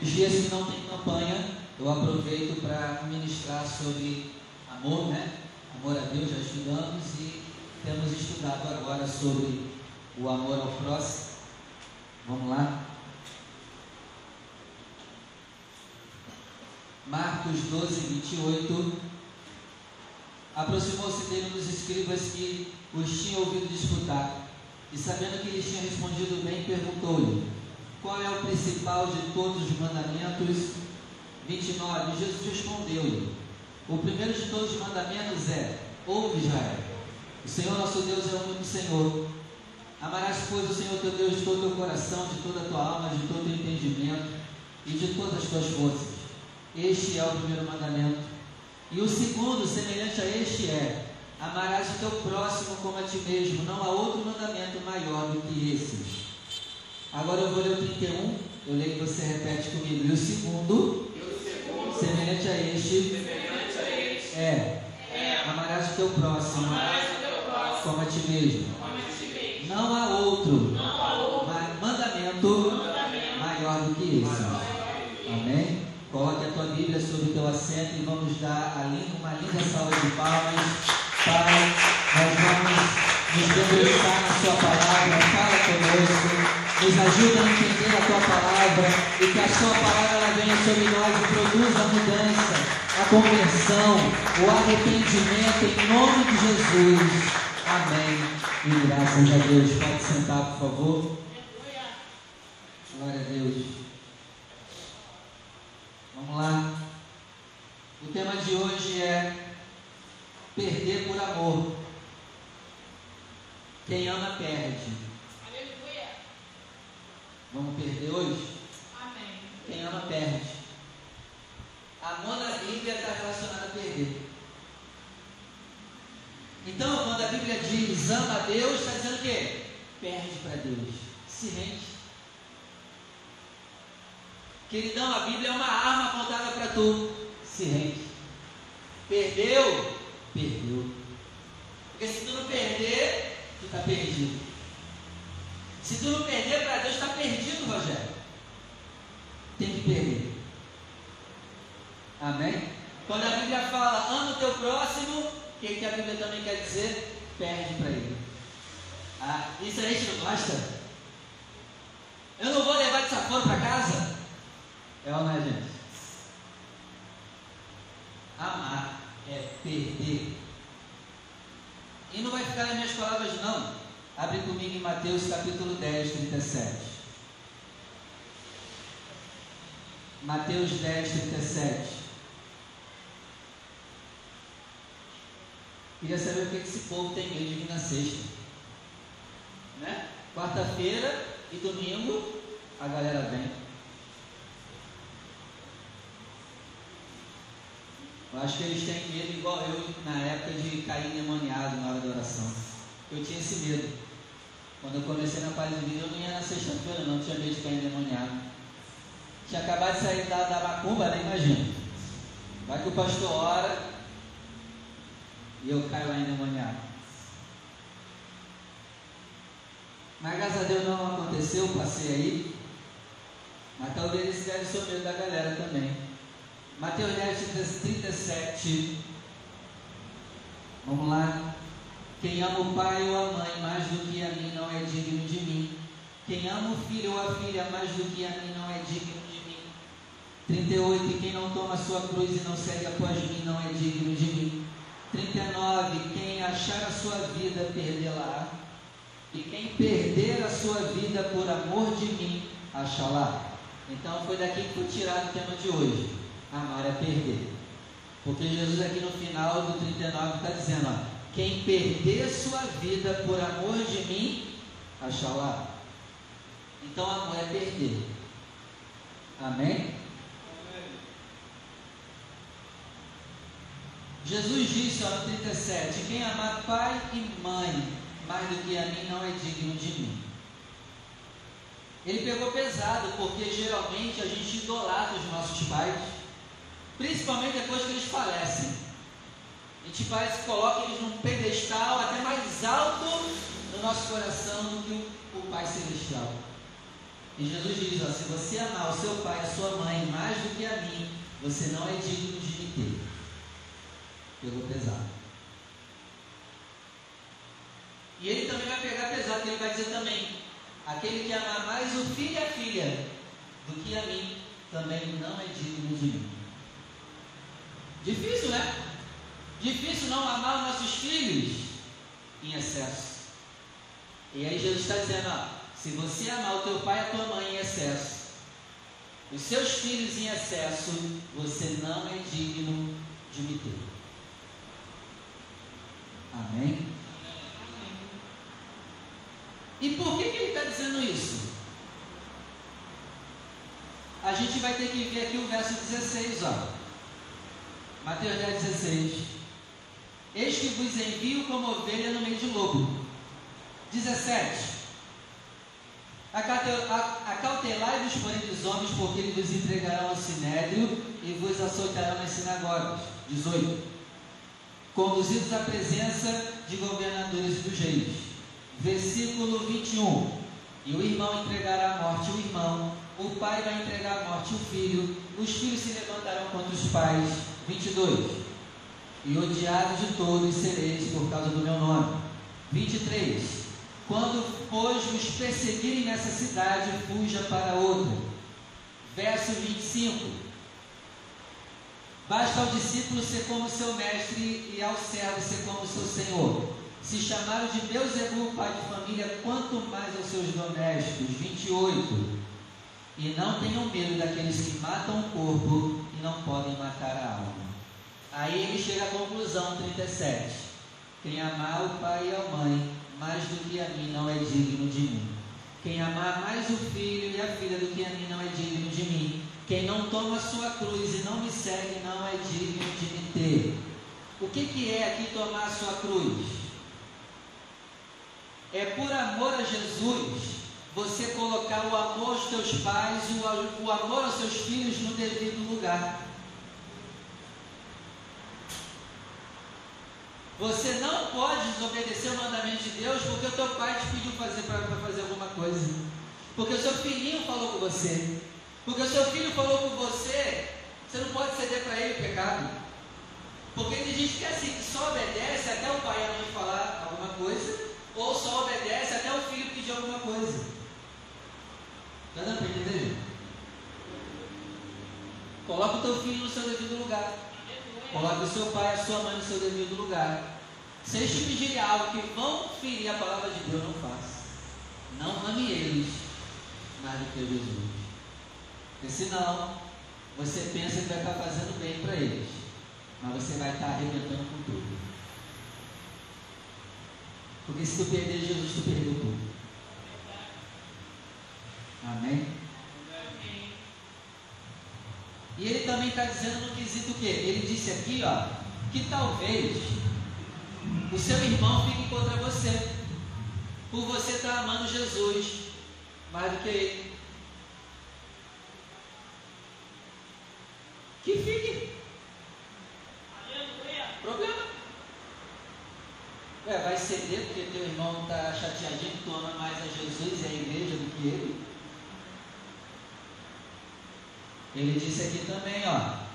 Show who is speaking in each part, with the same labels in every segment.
Speaker 1: Os dias que não tem campanha, eu aproveito para ministrar sobre amor, né? Amor a Deus, já estudamos e temos estudado agora sobre o amor ao próximo. Vamos lá? Marcos 12, 28. Aproximou-se dele um dos escribas que os tinham ouvido disputar, e sabendo que eles tinham respondido bem, perguntou-lhe: Qual é o principal de todos os mandamentos? 29. Jesus respondeu-lhe: O primeiro de todos os mandamentos é: Ouve Israel, o Senhor nosso Deus é o único Senhor. Amarás, pois, o Senhor teu Deus de todo o teu coração, de toda a tua alma, de todo o teu entendimento e de todas as tuas forças. Este é o primeiro mandamento. E o segundo, semelhante a este, é: Amarás o teu próximo como a ti mesmo. Não há outro mandamento maior do que esse. Agora eu vou ler o 31, eu leio e você repete comigo. E o segundo, semelhante a este, é: Amarás o teu próximo como a ti mesmo. Não há outro mandamento maior do que esse. Amém? Coloque a tua Bíblia sobre o teu assento e vamos dar uma linda salva de palmas. Pai, nós vamos nos debruçar na Sua palavra. Fala conosco. Nos ajuda a entender a Tua palavra e que a Sua palavra venha sobre nós e produza a mudança, a conversão, o arrependimento em nome de Jesus. Amém. E graças a Deus. Pode sentar, por favor. Glória a Deus. Vamos lá. O tema de hoje é perder por amor. Quem ama perde. Vamos perder hoje?
Speaker 2: Amém.
Speaker 1: Quem ama perde. Amor na Bíblia está relacionado a perder. Então, quando a Bíblia diz ama a Deus, está dizendo o quê? Perde para Deus. Se rende. Queridão, a Bíblia é uma arma apontada para tu. Se rende. Perdeu? Perdeu. Porque se tu não perder, tu está perdido. Se tu não perder para Deus, está perdido, Rogério. Tem que perder. Amém? Quando a Bíblia fala, ama o teu próximo, o que, que a Bíblia também quer dizer? Perde para ele. Ah, isso a gente não gosta? Eu não vou levar desaforo para casa? É ou não é, gente? Amar é perder. E não vai ficar nas minhas palavras, não. Abre comigo em Mateus capítulo 10, 37. Mateus 10, 37. Queria saber o que esse povo tem medo de vir na sexta. Né? Quarta-feira e domingo a galera vem. Eu acho que eles têm medo igual eu na época de cair endemoniado na hora da oração. Eu tinha esse medo. Quando eu comecei na paz de vida, eu não ia na sexta-feira, não tinha medo de cair endemoniado. Tinha acabado de sair da, da macumba, né? Imagina. Vai que o pastor ora e eu caio lá endemoniado. Mas graças a Deus não aconteceu, passei aí. Mas talvez esse deve ser o medo da galera também. Mateus 10, 37. Vamos lá. Quem ama o pai ou a mãe mais do que a mim não é digno de mim. Quem ama o filho ou a filha mais do que a mim não é digno de mim. 38. E quem não toma a sua cruz e não segue após mim não é digno de mim. 39. Quem achar a sua vida, perdê-la. E quem perder a sua vida por amor de mim, achará. Então foi daqui que foi tirado o tema de hoje. Amar é perder. Porque Jesus aqui no final do 39 está dizendo, ó, quem perder sua vida por amor de mim, achará. Então amor é perder. Amém? Jesus disse ó, no 37, quem amar pai e mãe mais do que a mim não é digno de mim. Ele pegou pesado, porque geralmente a gente idolatra os nossos pais principalmente depois que eles falecem. Gente parece que coloca eles num pedestal até mais alto no nosso coração do que o, o Pai Celestial. E Jesus diz: ó, se você amar o seu pai e a sua mãe mais do que a mim, você não é digno de me ter. Pegou pesado. E ele também vai pegar pesado, ele vai dizer também: aquele que amar mais o filho e a filha do que a mim, também não é digno de mim. Difícil, né? Difícil não amar os nossos filhos em excesso. E aí Jesus está dizendo, ó, se você amar o teu pai e a tua mãe em excesso, os seus filhos em excesso, você não é digno de me ter. Amém? E por que, que ele está dizendo isso? A gente vai ter que ver aqui o verso 16, ó. Mateus 10, 16. Eis que vos envio como ovelha no meio de lobo. 17. Acautelai-vos, porém, dos homens, porque eles vos entregarão ao sinédrio e vos açoitarão nas sinagogas. 18. Conduzidos à presença de governadores e dos reis. Versículo 21. E o irmão entregará à morte o irmão, o pai vai entregar à morte o filho, os filhos se levantarão contra os pais. 22. E odiados de todos sereis por causa do meu nome. 23. Quando, pois, vos perseguirem nessa cidade, fuja para outra. Verso 25. Basta ao discípulo ser como seu mestre e ao servo ser como seu senhor. Se chamaram de Beuzebu, pai de família, quanto mais aos seus domésticos. 28. E não tenham medo daqueles que matam o corpo e não podem matar a alma. Aí ele chega à conclusão, 37. Quem amar o pai e a mãe mais do que a mim não é digno de mim. Quem amar mais o filho e a filha do que a mim não é digno de mim. Quem não toma a sua cruz e não me segue não é digno de me ter. O que, que é aqui tomar a sua cruz? É por amor a Jesus você colocar o amor aos teus pais e o, amor aos seus filhos no devido lugar. Você não pode desobedecer o mandamento de Deus porque o teu pai te pediu fazer para fazer alguma coisa. Porque o seu filhinho falou com você. Porque o seu filho falou com você, você não pode ceder para ele o pecado. Porque tem gente que é assim, só obedece até o pai e a mãe falar alguma coisa, ou só obedece até o filho pedir alguma coisa. Está dando para entender? Coloca o teu filho no seu devido lugar. Coloque o seu pai e a sua mãe no seu devido lugar. Se eles te pedirem algo que vão ferir a palavra de Deus, não faça. Não ame eles mais do que Jesus. Porque senão, você pensa que vai estar fazendo bem para eles. Mas você vai estar arrebentando com tudo. Porque se tu perder Jesus, tu perdeu tudo. Amém? E ele também está dizendo no quesito o quê? Ele disse aqui, ó, que talvez o seu irmão fique contra você, por você estar tá amando Jesus mais do que ele. Que fique. Problema. Ué, vai ceder porque teu irmão está chateadinho que tu ama mais a Jesus e a igreja do que ele. Ele disse aqui também, ó.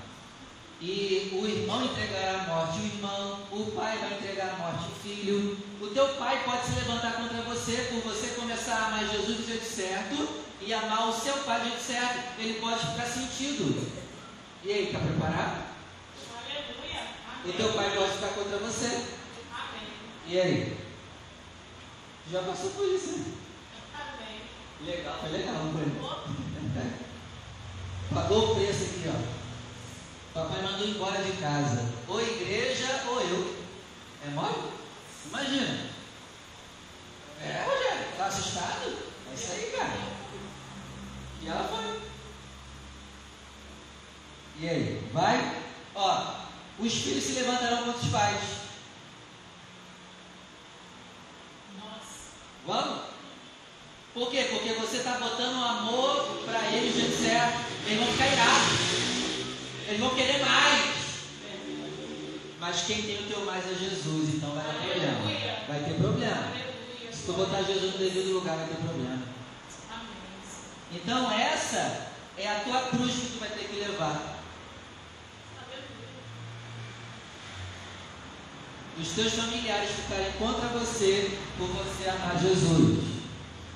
Speaker 1: E o irmão entregará a morte o irmão, o pai vai entregar a morte o filho. O teu pai pode se levantar contra você por você começar a amar Jesus do jeito certo e amar o seu pai do jeito certo. Ele pode ficar sentido. E aí, está preparado? Aleluia. O teu pai pode ficar contra você. Amém. E aí? Já passou por isso, né? Amém. Legal, foi legal, foi. Pagou o preço aqui, ó. Papai mandou embora de casa. Ou igreja ou eu. É mole? Imagina. É, Rogério, tá assustado? É isso aí, cara. E ela foi. E aí? Vai? Ó, os filhos se levantarão contra os pais. Nossa. Vamos? Por quê? Porque você está botando amor para eles de certo. Eles vão ficar irados. Eles vão querer mais. Mas quem tem o teu mais é Jesus, então vai ter problema. Vai ter problema. Se tu botar Jesus no devido lugar, vai ter problema. Então essa é a tua cruz que tu vai ter que levar. Os teus familiares ficarem contra você por você amar Jesus.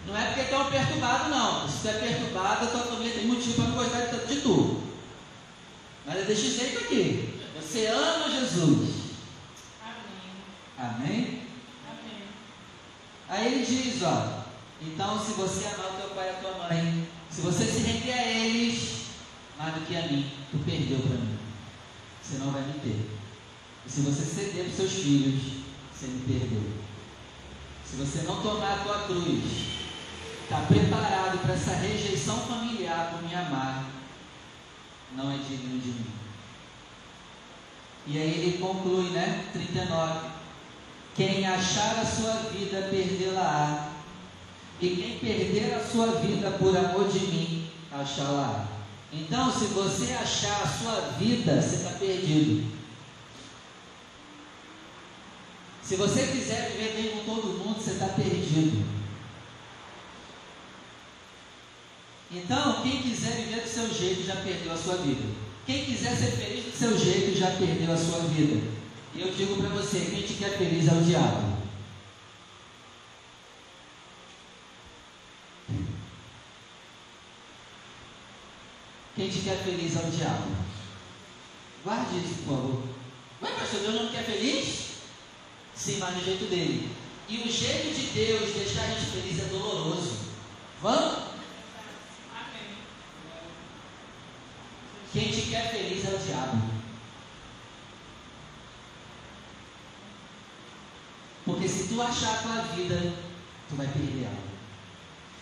Speaker 1: Não é porque estão perturbados, não. Se tu é perturbado, a tua família tem motivo para não gostar de, de tu. Mas é desse jeito aqui. Você ama Jesus.
Speaker 2: Amém.
Speaker 1: Amém?
Speaker 2: Amém.
Speaker 1: Aí ele diz, ó. Então, se você amar o teu pai e a tua mãe, se você se render a eles, mais do que a mim, tu perdeu para mim. Você não vai me ter. E se você ceder para os seus filhos, você me perdeu. Se você não tomar a tua cruz, está preparado para essa rejeição familiar por me amar, não é digno de mim. E aí ele conclui, né? 39. Quem achar a sua vida, perdê-la-á. E quem perder a sua vida por amor de mim, achá-la. Então, se você achar a sua vida, você está perdido. Se você quiser viver bem com todo mundo, você está perdido. Então, quem quiser viver do seu jeito já perdeu a sua vida. Quem quiser ser feliz do seu jeito já perdeu a sua vida. E eu digo para você: quem te quer feliz é o diabo. Quem te quer feliz é o diabo. Guarde isso, por favor. Mas, pastor, Deus não quer feliz? Sim, mas no jeito dele. E o jeito de Deus deixar a gente feliz é doloroso. Vamos?
Speaker 2: Amém.
Speaker 1: Quem te quer feliz é o Porque se tu achar a tua vida, tu vai perder ela.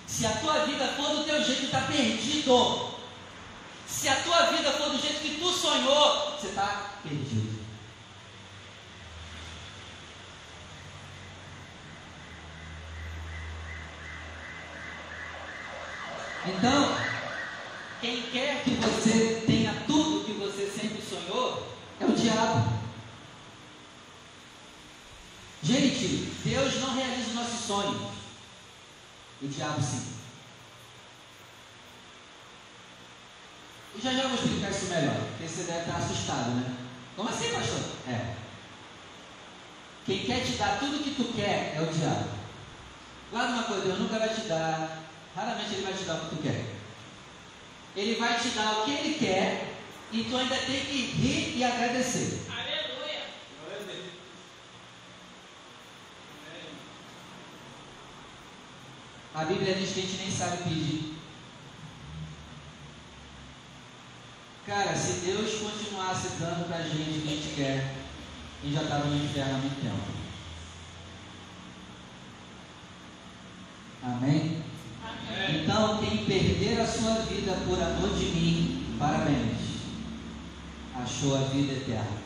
Speaker 1: Se a tua vida for do teu jeito, está perdido. Se a tua vida for do jeito que tu sonhou, você está perdido. Então, quem quer que você tenha tudo que você sempre sonhou é o diabo. Deus não realiza os nossos sonhos. O diabo sim. E já já vou explicar isso melhor, porque você deve estar assustado, né? Como assim, pastor? É. Quem quer te dar tudo que tu quer é o diabo. Guarda uma coisa, Deus nunca vai te dar, raramente ele vai te dar o que tu quer. Ele vai te dar o que ele quer e tu ainda tem que rir e agradecer. A Bíblia diz que a gente nem sabe pedir. Cara, se Deus continuasse dando pra gente o que a gente quer, a gente já estava no inferno há muito tempo. Amém?
Speaker 2: Amém.
Speaker 1: Então, quem perder a sua vida por amor de mim, parabéns. Achou a vida eterna.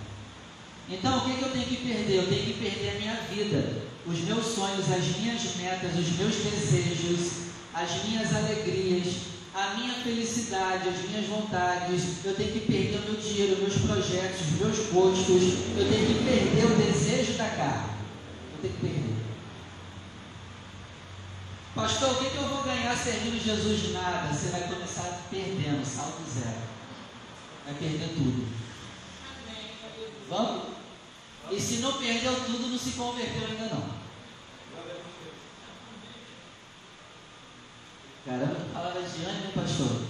Speaker 1: Então, o que, que eu tenho que perder? Eu tenho que perder a minha vida, os meus sonhos, as minhas metas, os meus desejos, as minhas alegrias, a minha felicidade, as minhas vontades. Eu tenho que perder o meu dinheiro, meus projetos, os meus gostos. Eu tenho que perder o desejo da carne. Eu tenho que perder. Pastor, o que, que eu vou ganhar servindo Jesus? Nada. Você vai começar perdendo, salto zero. Vai perder tudo. Vamos? E se não perdeu tudo, não se converteu ainda não. Caramba, que palavra de ânimo, pastor.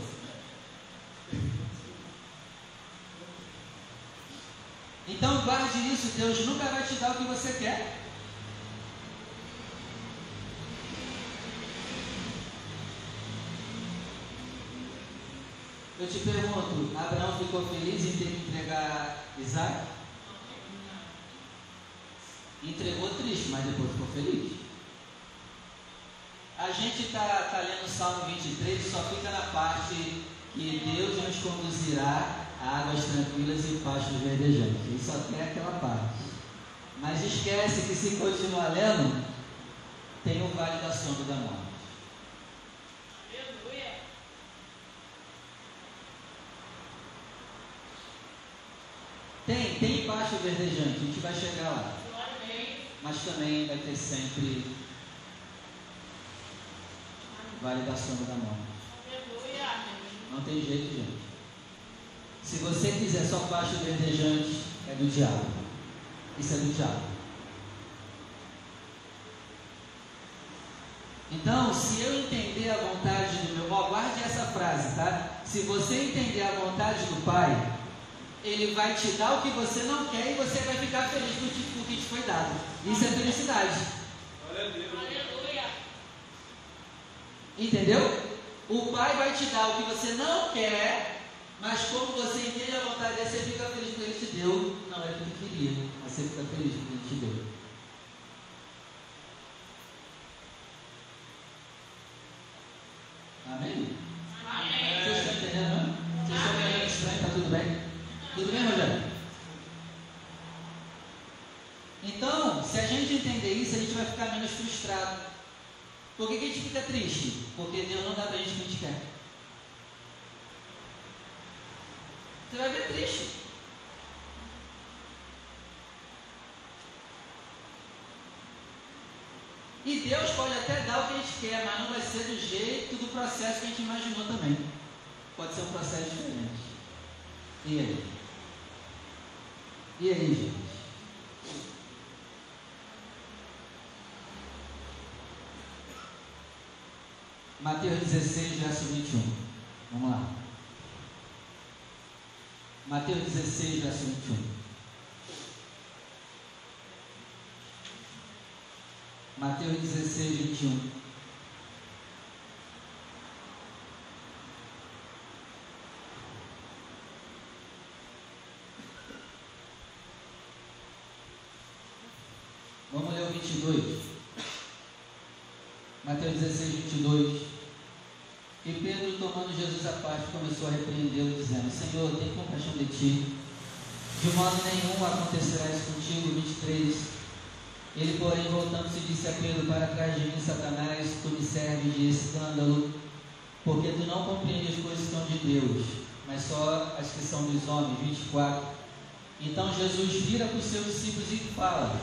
Speaker 1: Então guarde isso, Deus nunca vai te dar o que você quer. Eu te pergunto, Abraão ficou feliz em ter que entregar Isaac? Entregou triste, mas depois ficou feliz. A gente está tá lendo o Salmo 23 e só fica na parte que Deus nos conduzirá a águas tranquilas e pastos verdejantes. Só tem aquela parte. Mas esquece que se continuar lendo, tem o vale da sombra da morte.
Speaker 2: Aleluia.
Speaker 1: Tem, tem pasto verdejante, a gente vai chegar lá. Mas também vai ter sempre vale da sombra da morte. Não tem jeito, gente. Se você quiser só baixo verdejante, é do diabo. Isso é do diabo. Então, se eu entender a vontade do meu, ó, guarde essa frase, tá? Se você entender a vontade do Pai, Ele vai te dar o que você não quer e você vai ficar feliz com o que, te foi dado. Isso é felicidade.
Speaker 2: Aleluia.
Speaker 1: Entendeu? O Pai vai te dar o que você não quer, mas como você entende a vontade dele, você fica feliz com o que ele te deu. Não é o que ele queria, mas você fica feliz com o que ele te deu. Amém?
Speaker 2: Amém.
Speaker 1: Vocês estão entendendo, não? Vocês estão olhando estranho, tá tudo bem? Tudo bem, Rogério? Então, se a gente entender isso, a gente vai ficar menos frustrado. Por que, a gente fica triste? Porque Deus não dá pra gente o que a gente quer. Você vai ver triste. E Deus pode até dar o que a gente quer, mas não vai ser do jeito do processo que a gente imaginou também. Pode ser um processo diferente. E aí? E aí, gente? Mateus 16, verso 21. Vamos lá. Mateus 16, verso 21. Mateus 16, 21. Vamos ler o 22. Mateus 16, 22. E Pedro, tomando Jesus à parte, começou a repreendê-lo, dizendo: Senhor, tem compaixão de ti. De modo nenhum acontecerá isso contigo. 23. Ele, porém, voltando-se, disse a Pedro: Para trás de mim, Satanás, tu me serves de escândalo, porque tu não compreendes as coisas que são de Deus, mas só as que são dos homens. 24. Então Jesus vira para os seus discípulos e fala: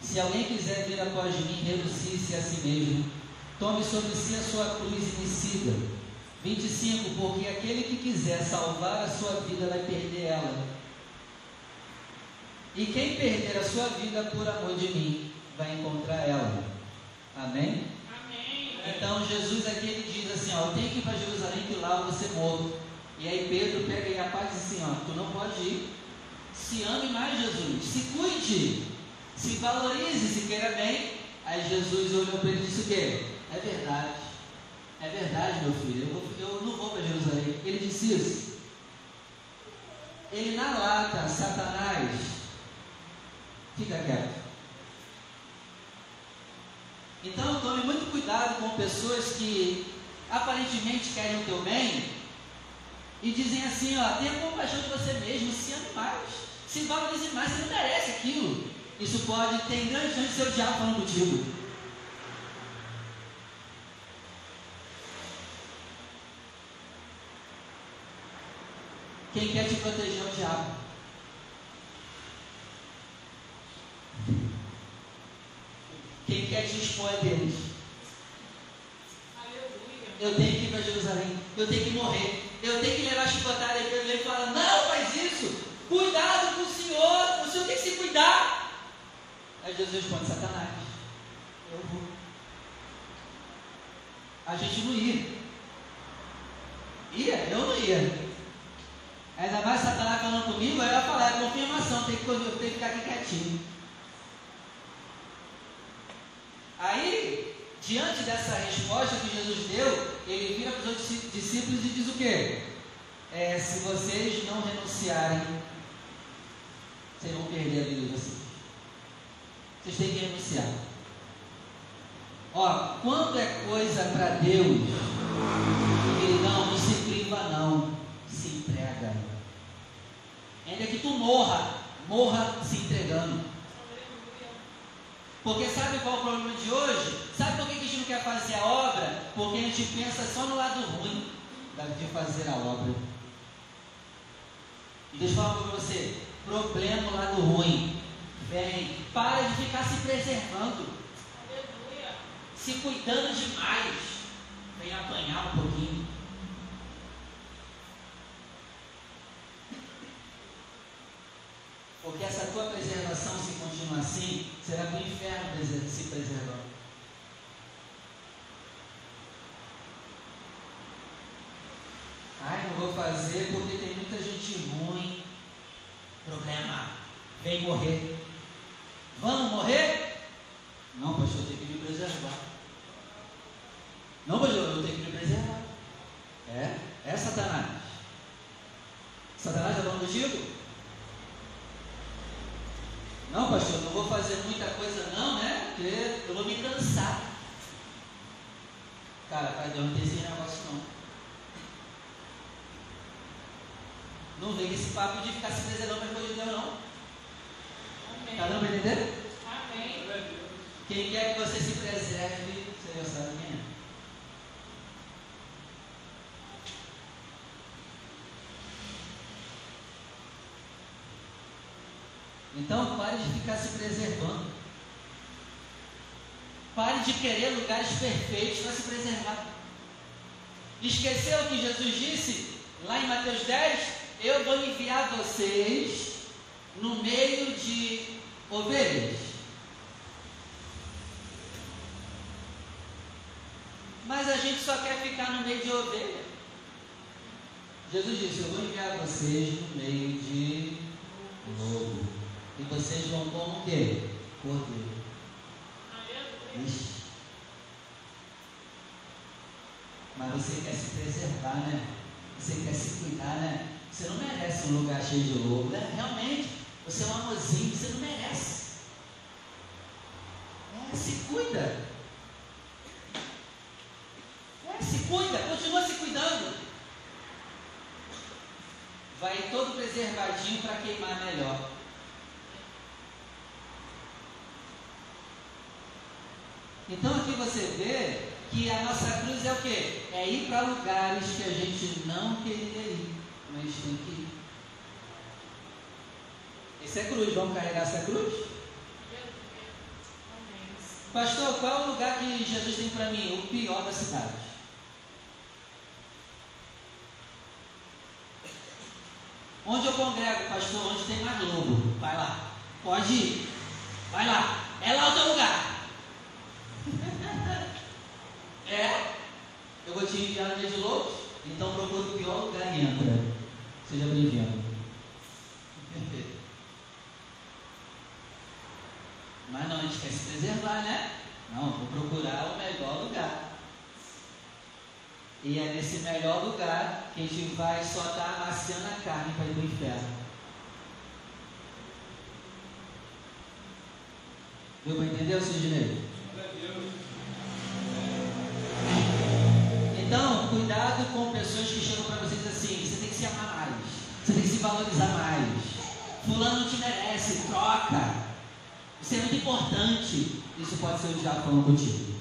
Speaker 1: Se alguém quiser vir após mim, renuncie-se a si mesmo, tome sobre si a sua cruz e me siga. 25. Porque aquele que quiser salvar a sua vida vai perder ela. E quem perder a sua vida por amor de mim, vai encontrar ela. Amém?
Speaker 2: Amém.
Speaker 1: Então Jesus aqui ele diz assim, ó, tenho que ir para Jerusalém que lá ser morto. E aí Pedro pega e a paz diz assim, ó, tu não pode ir. Se ame mais Jesus, se cuide, se valorize, se queira bem. Aí Jesus olhou para ele e disse o quê? É verdade. É verdade, meu filho, eu, vou- eu não vou para Jerusalém. Ele disse isso. Ele na lata, Satanás, fica quieto. Então tome muito cuidado com pessoas que aparentemente querem o teu bem e dizem assim, ó, tenha compaixão de você mesmo, se ame mais, se valorize mais, você não merece aquilo. Isso pode ter grande chance de ser o diabo falando contigo. Quem quer te proteger é o diabo. Quem quer te expor é Deus. Eu tenho que ir para Jerusalém, eu tenho que morrer, eu tenho que levar a chicotada e ele fala, não faz isso, cuidado com o Senhor, o Senhor tem que se cuidar. Aí Jesus responde, Satanás, eu vou. A gente não ia. Ia? Eu não ia. Ainda mais Satanás falando comigo, aí eu falar, é confirmação, tem que, tenho que ficar aqui quietinho. Aí, diante dessa resposta que Jesus deu, ele vira para os outros discí- discípulos e diz o quê? É, se vocês não renunciarem, vocês vão perder a vida de vocês. Vocês têm que renunciar. Ó, quando é coisa para Deus, ele não, não se priva não, se entrega. Ainda que tu morra, morra se entregando. Porque sabe qual é o problema de hoje? Sabe por que a gente não quer fazer a obra? Porque a gente pensa só no lado ruim de fazer a obra. E deixa eu falar para você: problema lado ruim. Vem, para de ficar se preservando,
Speaker 2: Aleluia.
Speaker 1: se cuidando demais. Vem apanhar um pouquinho. sua preservação, se continuar assim, será para o inferno se preservar. Ai, não vou fazer porque tem muita gente ruim. Problema, vem morrer. Vamos morrer? Não, pastor, eu tenho que me preservar. Não, pastor, eu tenho que me preservar. É, é Satanás. Satanás está falando contigo? Não, pastor, não vou fazer muita coisa não, né? Porque eu vou me cansar. Cara, pai Deus não tem esse negócio não. Não vem esse papo de ficar se preservando para coisa de Deus não.
Speaker 2: Amém.
Speaker 1: Tá dando para entender?
Speaker 2: Amém.
Speaker 1: Quem quer que você se preserve, você já sabe quem é. Então pare de ficar se preservando. Pare de querer lugares perfeitos para se preservar. Esqueceu o que Jesus disse lá em Mateus 10? Eu vou enviar vocês no meio de ovelhas. Mas a gente só quer ficar no meio de ovelha. Jesus disse: Eu vou enviar vocês no meio de lobo. E vocês vão como o quê? Cordeiro. Ixi. Mas você quer se preservar, né? Você quer se cuidar, né? Você não merece um lugar cheio de lobo, né? Realmente, você é um amorzinho, você não merece. É, se cuida. É, se cuida, continua se cuidando. Vai todo preservadinho para queimar melhor. Então aqui você vê que a nossa cruz é o quê? É ir para lugares que a gente não queria ir, mas tem que ir. Esse é cruz, vamos carregar essa cruz? Pastor, qual é o lugar que Jesus tem para mim? O pior da cidade. Onde eu congrego, pastor? Onde tem mais lobo? Vai lá. Pode ir. Vai lá. É lá o teu lugar. É? Lobos? Então procura o pior lugar e entra. Seja bem-vindo. Mas não, a gente quer se preservar, né? Não, vou procurar o melhor lugar. E é nesse melhor lugar que a gente vai só estar amaciando a carne para ir para o inferno. Deu para entender, Sidney? Cuidado com pessoas que chegam para vocês assim: você tem que se amar mais, você tem que se valorizar mais. Fulano te merece, troca. Isso é muito importante. Isso pode ser o diabo falando contigo.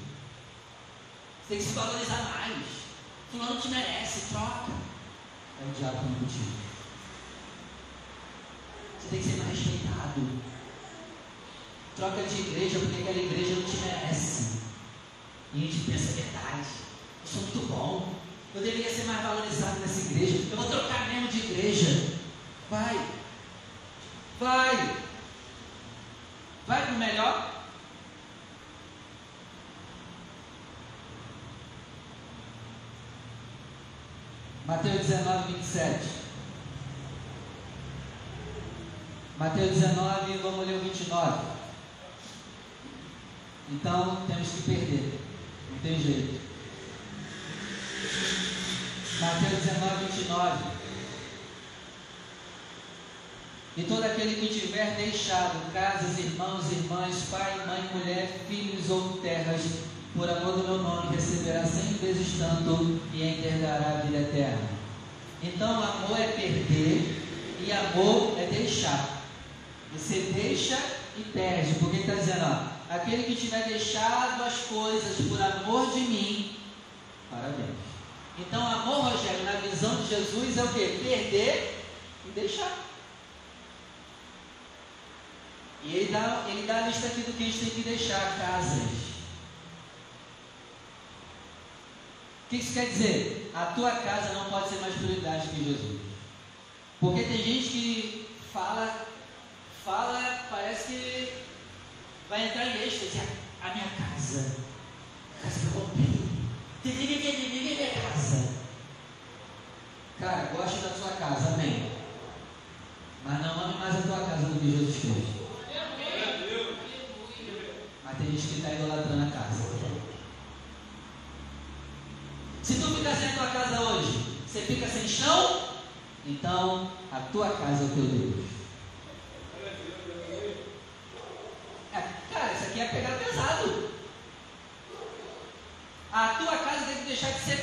Speaker 1: Você tem que se valorizar mais. Fulano te merece, troca. É o diabo falando contigo. Você tem que ser mais respeitado. Troca de igreja porque aquela igreja não te merece. E a gente pensa a verdade. Eu sou muito bom. Eu deveria ser mais valorizado nessa igreja. Eu vou trocar mesmo de igreja. Vai. Vai. Vai para o melhor. Mateus 19, 27. Mateus 19, vamos ler o 29. Então temos que perder. Não tem jeito. Mateus 19, 29. E todo aquele que tiver deixado casas, irmãos, irmãs, pai, mãe, mulher, filhos ou terras, por amor do meu nome, receberá cem vezes tanto e enterrará a vida eterna. Então, amor é perder e amor é deixar. Você deixa e perde, porque está dizendo, ó, aquele que tiver deixado as coisas por amor de mim, parabéns. Então, amor, Rogério, na visão de Jesus é o que? Perder e deixar. E ele dá, ele dá a lista aqui do que a gente tem que deixar: casas. O que isso quer dizer? A tua casa não pode ser mais prioridade que Jesus. Porque tem gente que fala, fala, parece que vai entrar em êxtase. A minha casa, a casa que eu comprei, casa. Cara, goste da sua casa, amém. Mas não ame mais a tua casa do que Jesus fez. Mas tem gente que está idolatrando a casa. Se tu ficar sem a tua casa hoje, você fica sem chão, então a tua casa é o teu Deus. É, cara, isso aqui é pegar pesado. A tua casa tem que deixar de ser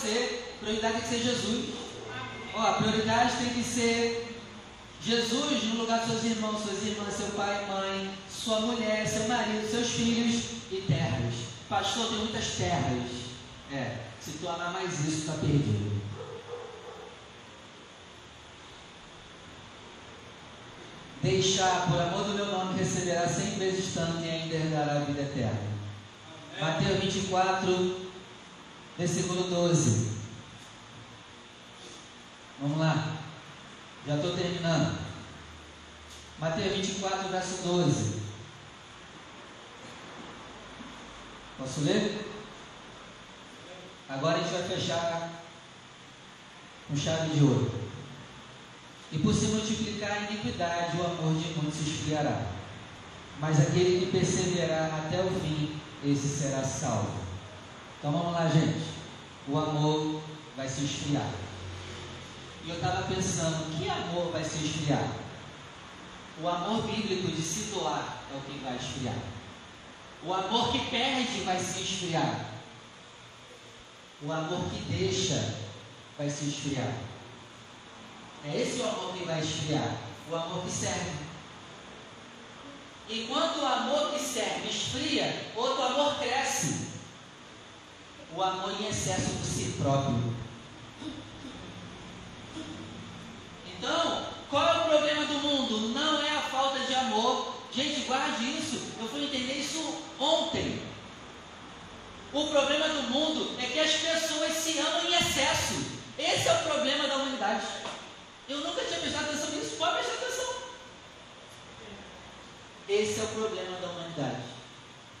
Speaker 1: você. Prioridade tem que ser Jesus. Ó, a prioridade tem que ser Jesus no lugar dos seus irmãos, suas irmãs, seu pai, mãe, sua mulher, seu marido, seus filhos e terras. Pastor, tem muitas terras. É, se tu amar mais isso, está perdido. Deixar, por amor do meu nome, receberá cem vezes tanto e ainda herdará a vida eterna. Mateus 24, versículo 12. Vamos lá. Já estou terminando. Mateus 24, verso 12. Posso ler? Agora a gente vai fechar com chave de ouro. E por se multiplicar a iniquidade, o amor de muitos se esfriará. Mas aquele que perseverar até o fim, esse será salvo. Então vamos lá, gente. O amor vai se esfriar. E eu estava pensando, que amor vai se esfriar? O amor bíblico de se doar é o que vai esfriar. O amor que perde vai se esfriar. O amor que deixa vai se esfriar. É esse o amor que vai esfriar. O amor que serve. Enquanto o amor que serve esfria, outro amor cresce. O amor em excesso por si próprio. Então, qual é o problema do mundo? Não é a falta de amor. Gente, guarde isso. Eu fui entender isso ontem. O problema do mundo é que as pessoas se amam em excesso. Esse é o problema da humanidade. Eu nunca tinha prestado atenção nisso. Pode prestar atenção. Esse é o problema da humanidade.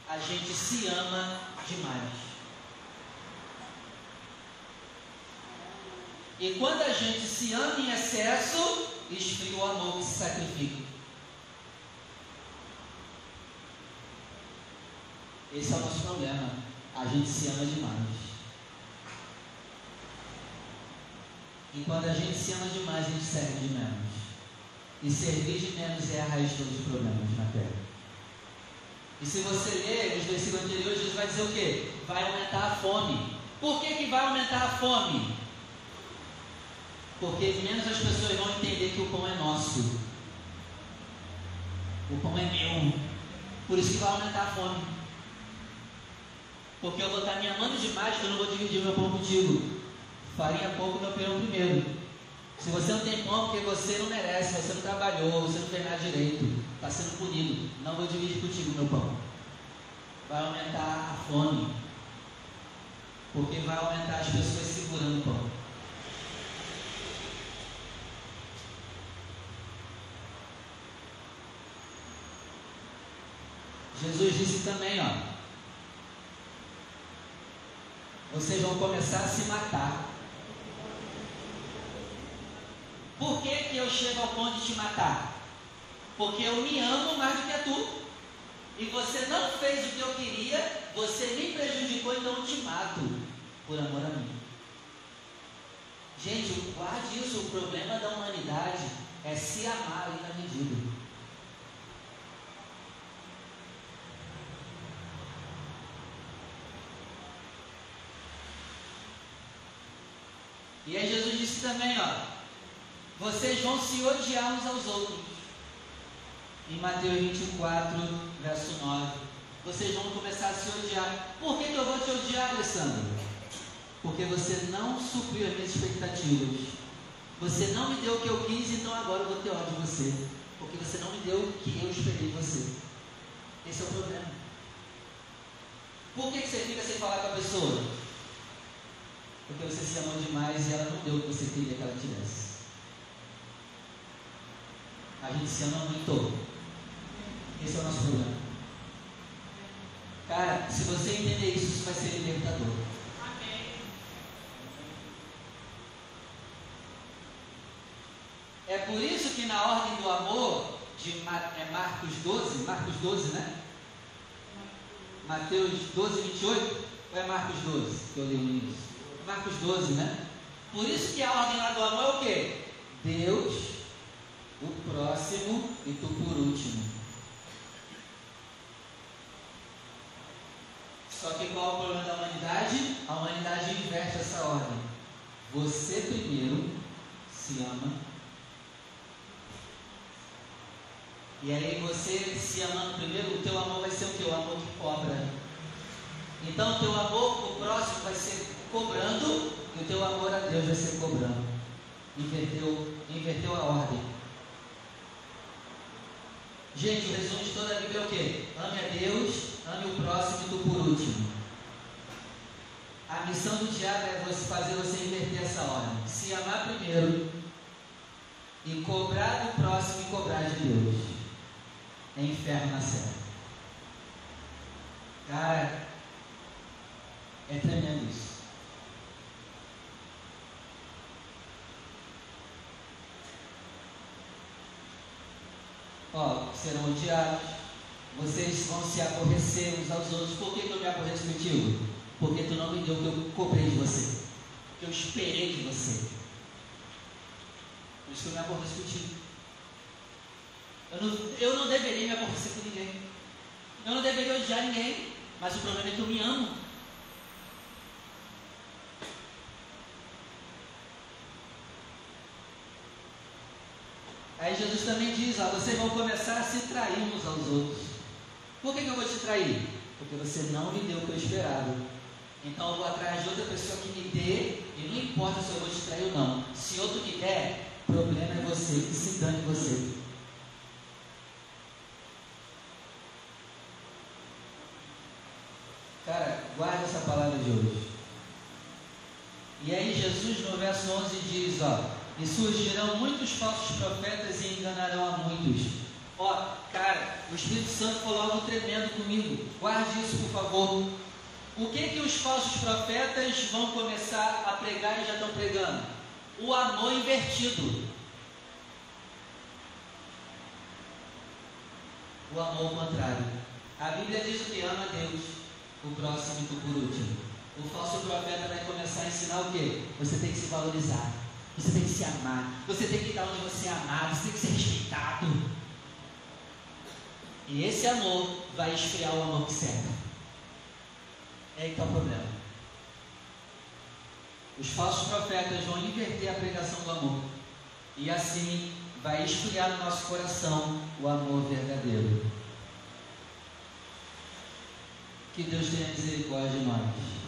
Speaker 1: A gente se ama demais. E quando a gente se ama em excesso, esfria o amor que se sacrifica. Esse é o nosso problema. A gente se ama demais. E quando a gente se ama demais, a gente serve de menos. E servir de menos é a raiz de todos os problemas na terra. E se você ler os versículos anteriores, Jesus vai dizer o quê? Vai aumentar a fome. Por que, que vai aumentar a fome? Porque menos as pessoas vão entender que o pão é nosso. O pão é meu. Por isso que vai aumentar a fome. Porque eu vou estar me amando demais que eu não vou dividir meu pão contigo. Farinha pouco, meu pirão primeiro. Se você não tem pão, porque você não merece, você não trabalhou, você não fez nada direito, está sendo punido. Não vou dividir contigo meu pão. Vai aumentar a fome. Porque vai aumentar as pessoas segurando o pão. Jesus disse também, ó. Vocês vão começar a se matar. Por que, que eu chego ao ponto de te matar? Porque eu me amo mais do que tu. E você não fez o que eu queria, você me prejudicou, então eu te mato por amor a mim. Gente, guarde isso, o problema da humanidade é se amar na medida. E aí Jesus também, ó, vocês vão se odiar uns aos outros. Em Mateus 24, verso 9. Vocês vão começar a se odiar. Por que, que eu vou te odiar, Alessandro? Porque você não supriu as minhas expectativas. Você não me deu o que eu quis, então agora eu vou ter ódio de você. Porque você não me deu o que eu esperei de você. Esse é o problema. Por que, que você fica sem falar com a pessoa? Porque você se amou demais e ela não deu o que você queria que ela tivesse. A gente se ama muito. Esse é o nosso problema. Cara, se você entender isso, isso vai ser libertador. É por isso que na ordem do amor, de Mar, é Marcos 12, Marcos 12, né? Mateus 12, 28, ou é Marcos 12 que eu li no início? Marcos 12, né? Por isso que a ordem lá do amor é o quê? Deus, o próximo e tu por último. Só que qual é o problema da humanidade? A humanidade inverte essa ordem. Você primeiro se ama E aí você se amando primeiro, o teu amor vai ser o? O amor que cobra. Então o teu amor o próximo vai ser cobrando e o teu amor a Deus vai ser cobrando. Inverteu, inverteu a ordem. Gente, o resumo de toda a Bíblia é o quê? Ame a Deus, ame o próximo e tu por último. A missão do diabo é você fazer você inverter essa ordem. Se amar primeiro e cobrar do próximo e cobrar de Deus é inferno na serra. Cara, é tremendo isso. Ó, serão odiados, vocês vão se aborrecer uns aos outros. Por que, que eu me aborreço contigo? Porque tu não me deu o que eu cobrei de você, o que eu esperei de você. Por isso que eu me aborreço contigo. Eu não, eu não deveria me aborrecer com ninguém. Eu não deveria odiar ninguém. Mas o problema é que eu me amo. Aí Jesus também diz: ó, vocês vão começar a se trair uns aos outros. Por que, que eu vou te trair? Porque você não me deu o que eu esperava. Então eu vou atrás de outra pessoa que me dê, e não importa se eu vou te trair ou não. Se outro me der, o problema é você, que se dane você. Cara, guarda essa palavra de hoje. E aí Jesus no verso 11 diz, ó, e surgirão muitos falsos profetas e enganarão a muitos. Ó, cara, o Espírito Santo falou algo tremendo comigo. Guarde isso, por favor. O que que os falsos profetas vão começar a pregar e já estão pregando? O amor invertido. O amor contrário. A Bíblia diz o que ama Deus o próximo e por último. O falso profeta vai começar a ensinar o quê? Você tem que se valorizar, você tem que se amar, você tem que estar onde você é amado, você tem que ser respeitado. E esse amor vai esfriar o amor que serve. É aí que está o problema. Os falsos profetas vão inverter a pregação do amor. E assim vai esfriar no nosso coração o amor verdadeiro. Que Deus tenha misericórdia de nós.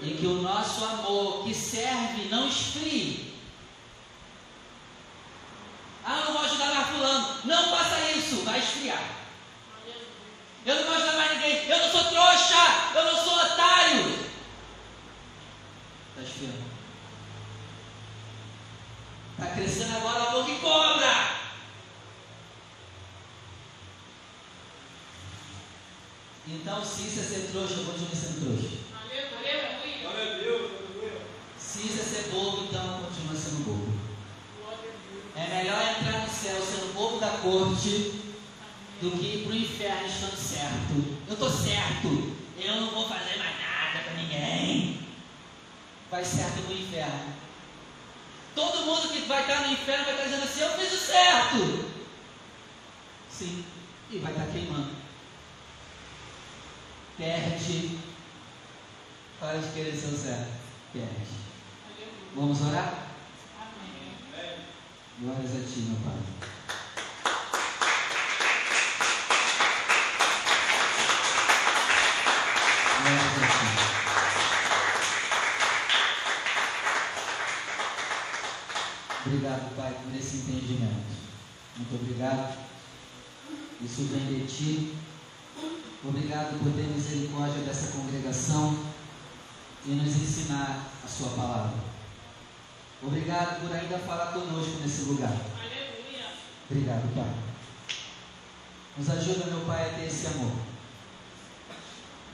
Speaker 1: E que o nosso amor que serve não esfrie. Ah, eu não vou ajudar mais fulano. Não faça isso, vai esfriar. Eu não vou ajudar mais ninguém. Eu não sou trouxa. Eu não sou otário. Está esfriando. Está crescendo agora o amor que cobra. Então, se isso é ser trouxa, eu continuo sendo trouxa. Se isso é ser bobo, então continua sendo bobo. É melhor entrar no céu sendo bobo da corte do que ir para o inferno estando certo. Eu estou certo. Eu não vou fazer mais nada para ninguém. Vai certo no inferno. Todo mundo que vai estar no inferno vai estar dizendo assim: Eu fiz o certo. Sim. E vai estar queimando perde. Para de querer ser o certo. Perde. Vamos orar? Amém. Glórias a ti, meu Pai. Obrigado, Pai, por esse entendimento. Muito obrigado. Isso vem de ti Obrigado por ter misericórdia dessa congregação e nos ensinar a Sua palavra. Obrigado por ainda falar conosco nesse lugar. Aleluia. Obrigado, Pai. Nos ajuda, meu Pai, a ter esse amor.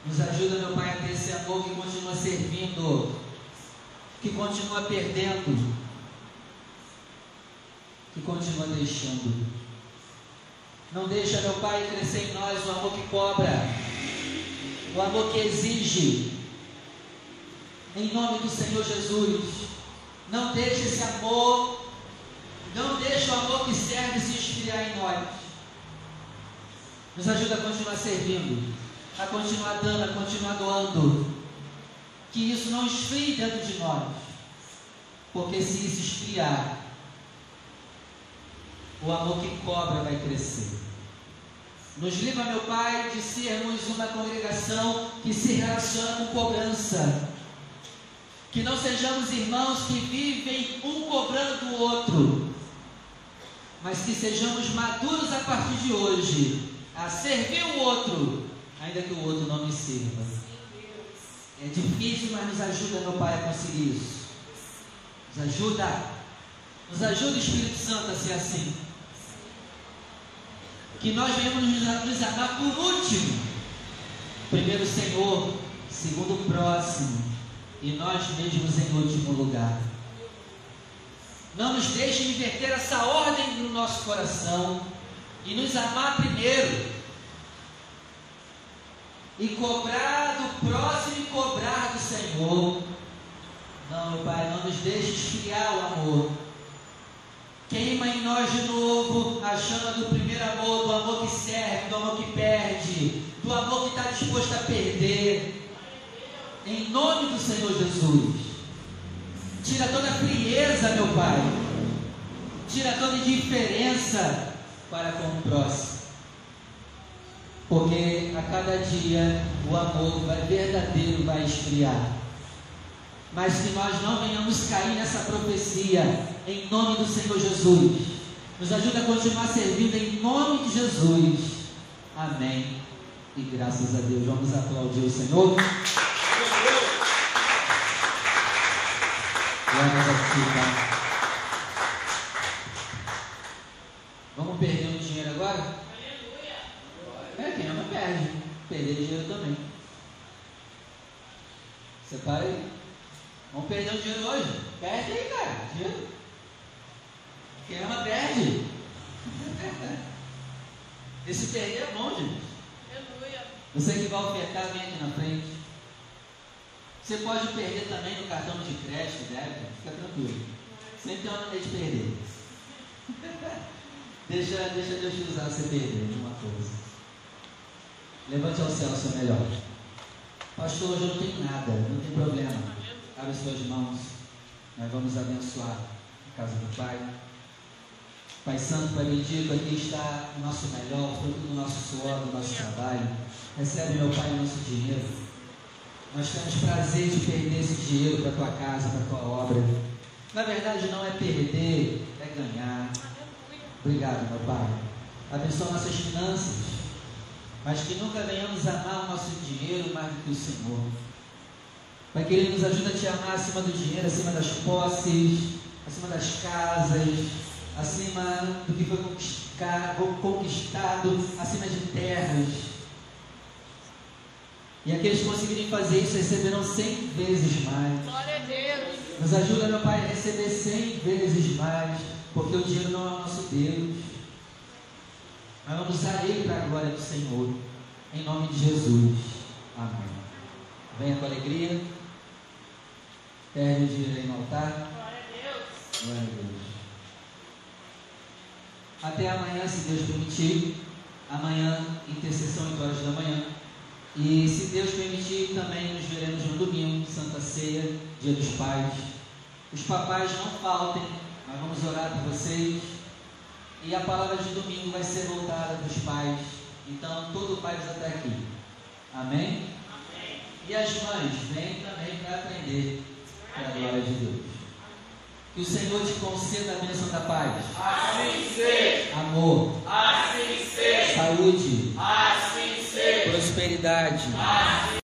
Speaker 1: Nos ajuda, meu Pai, a ter esse amor que continua servindo, que continua perdendo, que continua deixando. Não deixa, meu Pai, crescer em nós o amor que cobra, o amor que exige. Em nome do Senhor Jesus, não deixe esse amor, não deixe o amor que serve se esfriar em nós. Nos ajuda a continuar servindo, a continuar dando, a continuar doando. Que isso não esfrie dentro de nós. Porque se isso esfriar, o amor que cobra vai crescer. Nos livra, meu Pai, de sermos uma congregação que se relaciona com cobrança. Que não sejamos irmãos que vivem um cobrando do outro, mas que sejamos maduros a partir de hoje a servir o outro, ainda que o outro não me sirva. É difícil, mas nos ajuda, meu Pai, a conseguir isso. Nos ajuda. Nos ajuda, Espírito Santo, a ser assim. Que nós venhamos nos amar por último. Primeiro o Senhor, segundo o próximo, e nós mesmos em último lugar. Não nos deixe inverter essa ordem no nosso coração e nos amar primeiro, e cobrar do próximo e cobrar do Senhor. Não, meu Pai, não nos deixe esfriar o amor. Queima em nós de novo a chama do primeiro amor, do amor que serve, do amor que perde, do amor que está disposto a perder. Em nome do Senhor Jesus. Tira toda frieza, meu Pai. Tira toda indiferença para com o próximo. Porque a cada dia o amor verdadeiro vai esfriar. Mas que nós não venhamos cair nessa profecia, em nome do Senhor Jesus. Nos ajuda a continuar servindo em nome de Jesus. Amém. E graças a Deus, vamos aplaudir o Senhor. Glórias a ti, Pai. Vamos perder um dinheiro agora? É, quem ama perde. Perder dinheiro também. Separa aí. Vamos perder o dinheiro hoje? Perde aí, cara. Dinheiro. Quem ama perde. Esse perder é bom, gente. Você que vai ofertar, vem aqui na frente. Você pode perder também no cartão de crédito, débito, fica tranquilo. Sempre tem uma maneira de perder. Deixa, deixa Deus te usar você perder uma coisa. Levante ao céu o seu melhor. Pastor, hoje eu não tenho nada, não tem problema. Abre suas mãos. Nós vamos abençoar a casa do Pai. Pai Santo, Pai bendito, aqui está o nosso melhor, fruto do nosso suor, do nosso trabalho. Recebe, meu Pai, o nosso dinheiro. Nós temos prazer de perder esse dinheiro para a tua casa, para a tua obra. Na verdade, não é perder, é ganhar. Obrigado, meu Pai. Abençoa nossas finanças, mas que nunca venhamos amar o nosso dinheiro mais do que o Senhor. Pai querido, nos ajuda a te amar acima do dinheiro, acima das posses, acima das casas, acima do que foi conquistado, conquistado acima de terras. E aqueles que conseguirem fazer isso receberão cem vezes mais.
Speaker 2: Glória a Deus.
Speaker 1: Nos ajuda, meu Pai, a receber cem vezes mais porque o dinheiro não é o nosso Deus. Mas vamos usar ele para a glória do Senhor. Em nome de Jesus. Amém. Venha com alegria. Perde o aí no altar.
Speaker 2: Glória a Deus.
Speaker 1: Glória a Deus. Até amanhã, se Deus permitir. Amanhã, intercessão 8 horas da manhã. E se Deus permitir, também nos veremos no domingo, Santa Ceia, Dia dos Pais. Os papais não faltem, nós vamos orar por vocês. E a palavra de domingo vai ser voltada para os pais. Então, todo pai precisa estar aqui. Amém?
Speaker 2: Amém.
Speaker 1: E as mães, vêm também para aprender para a glória de Deus. Que o Senhor te conceda a bênção da paz,
Speaker 3: Assim seja,
Speaker 1: amor,
Speaker 3: assim seja,
Speaker 1: saúde,
Speaker 3: assim seja,
Speaker 1: prosperidade,
Speaker 3: assim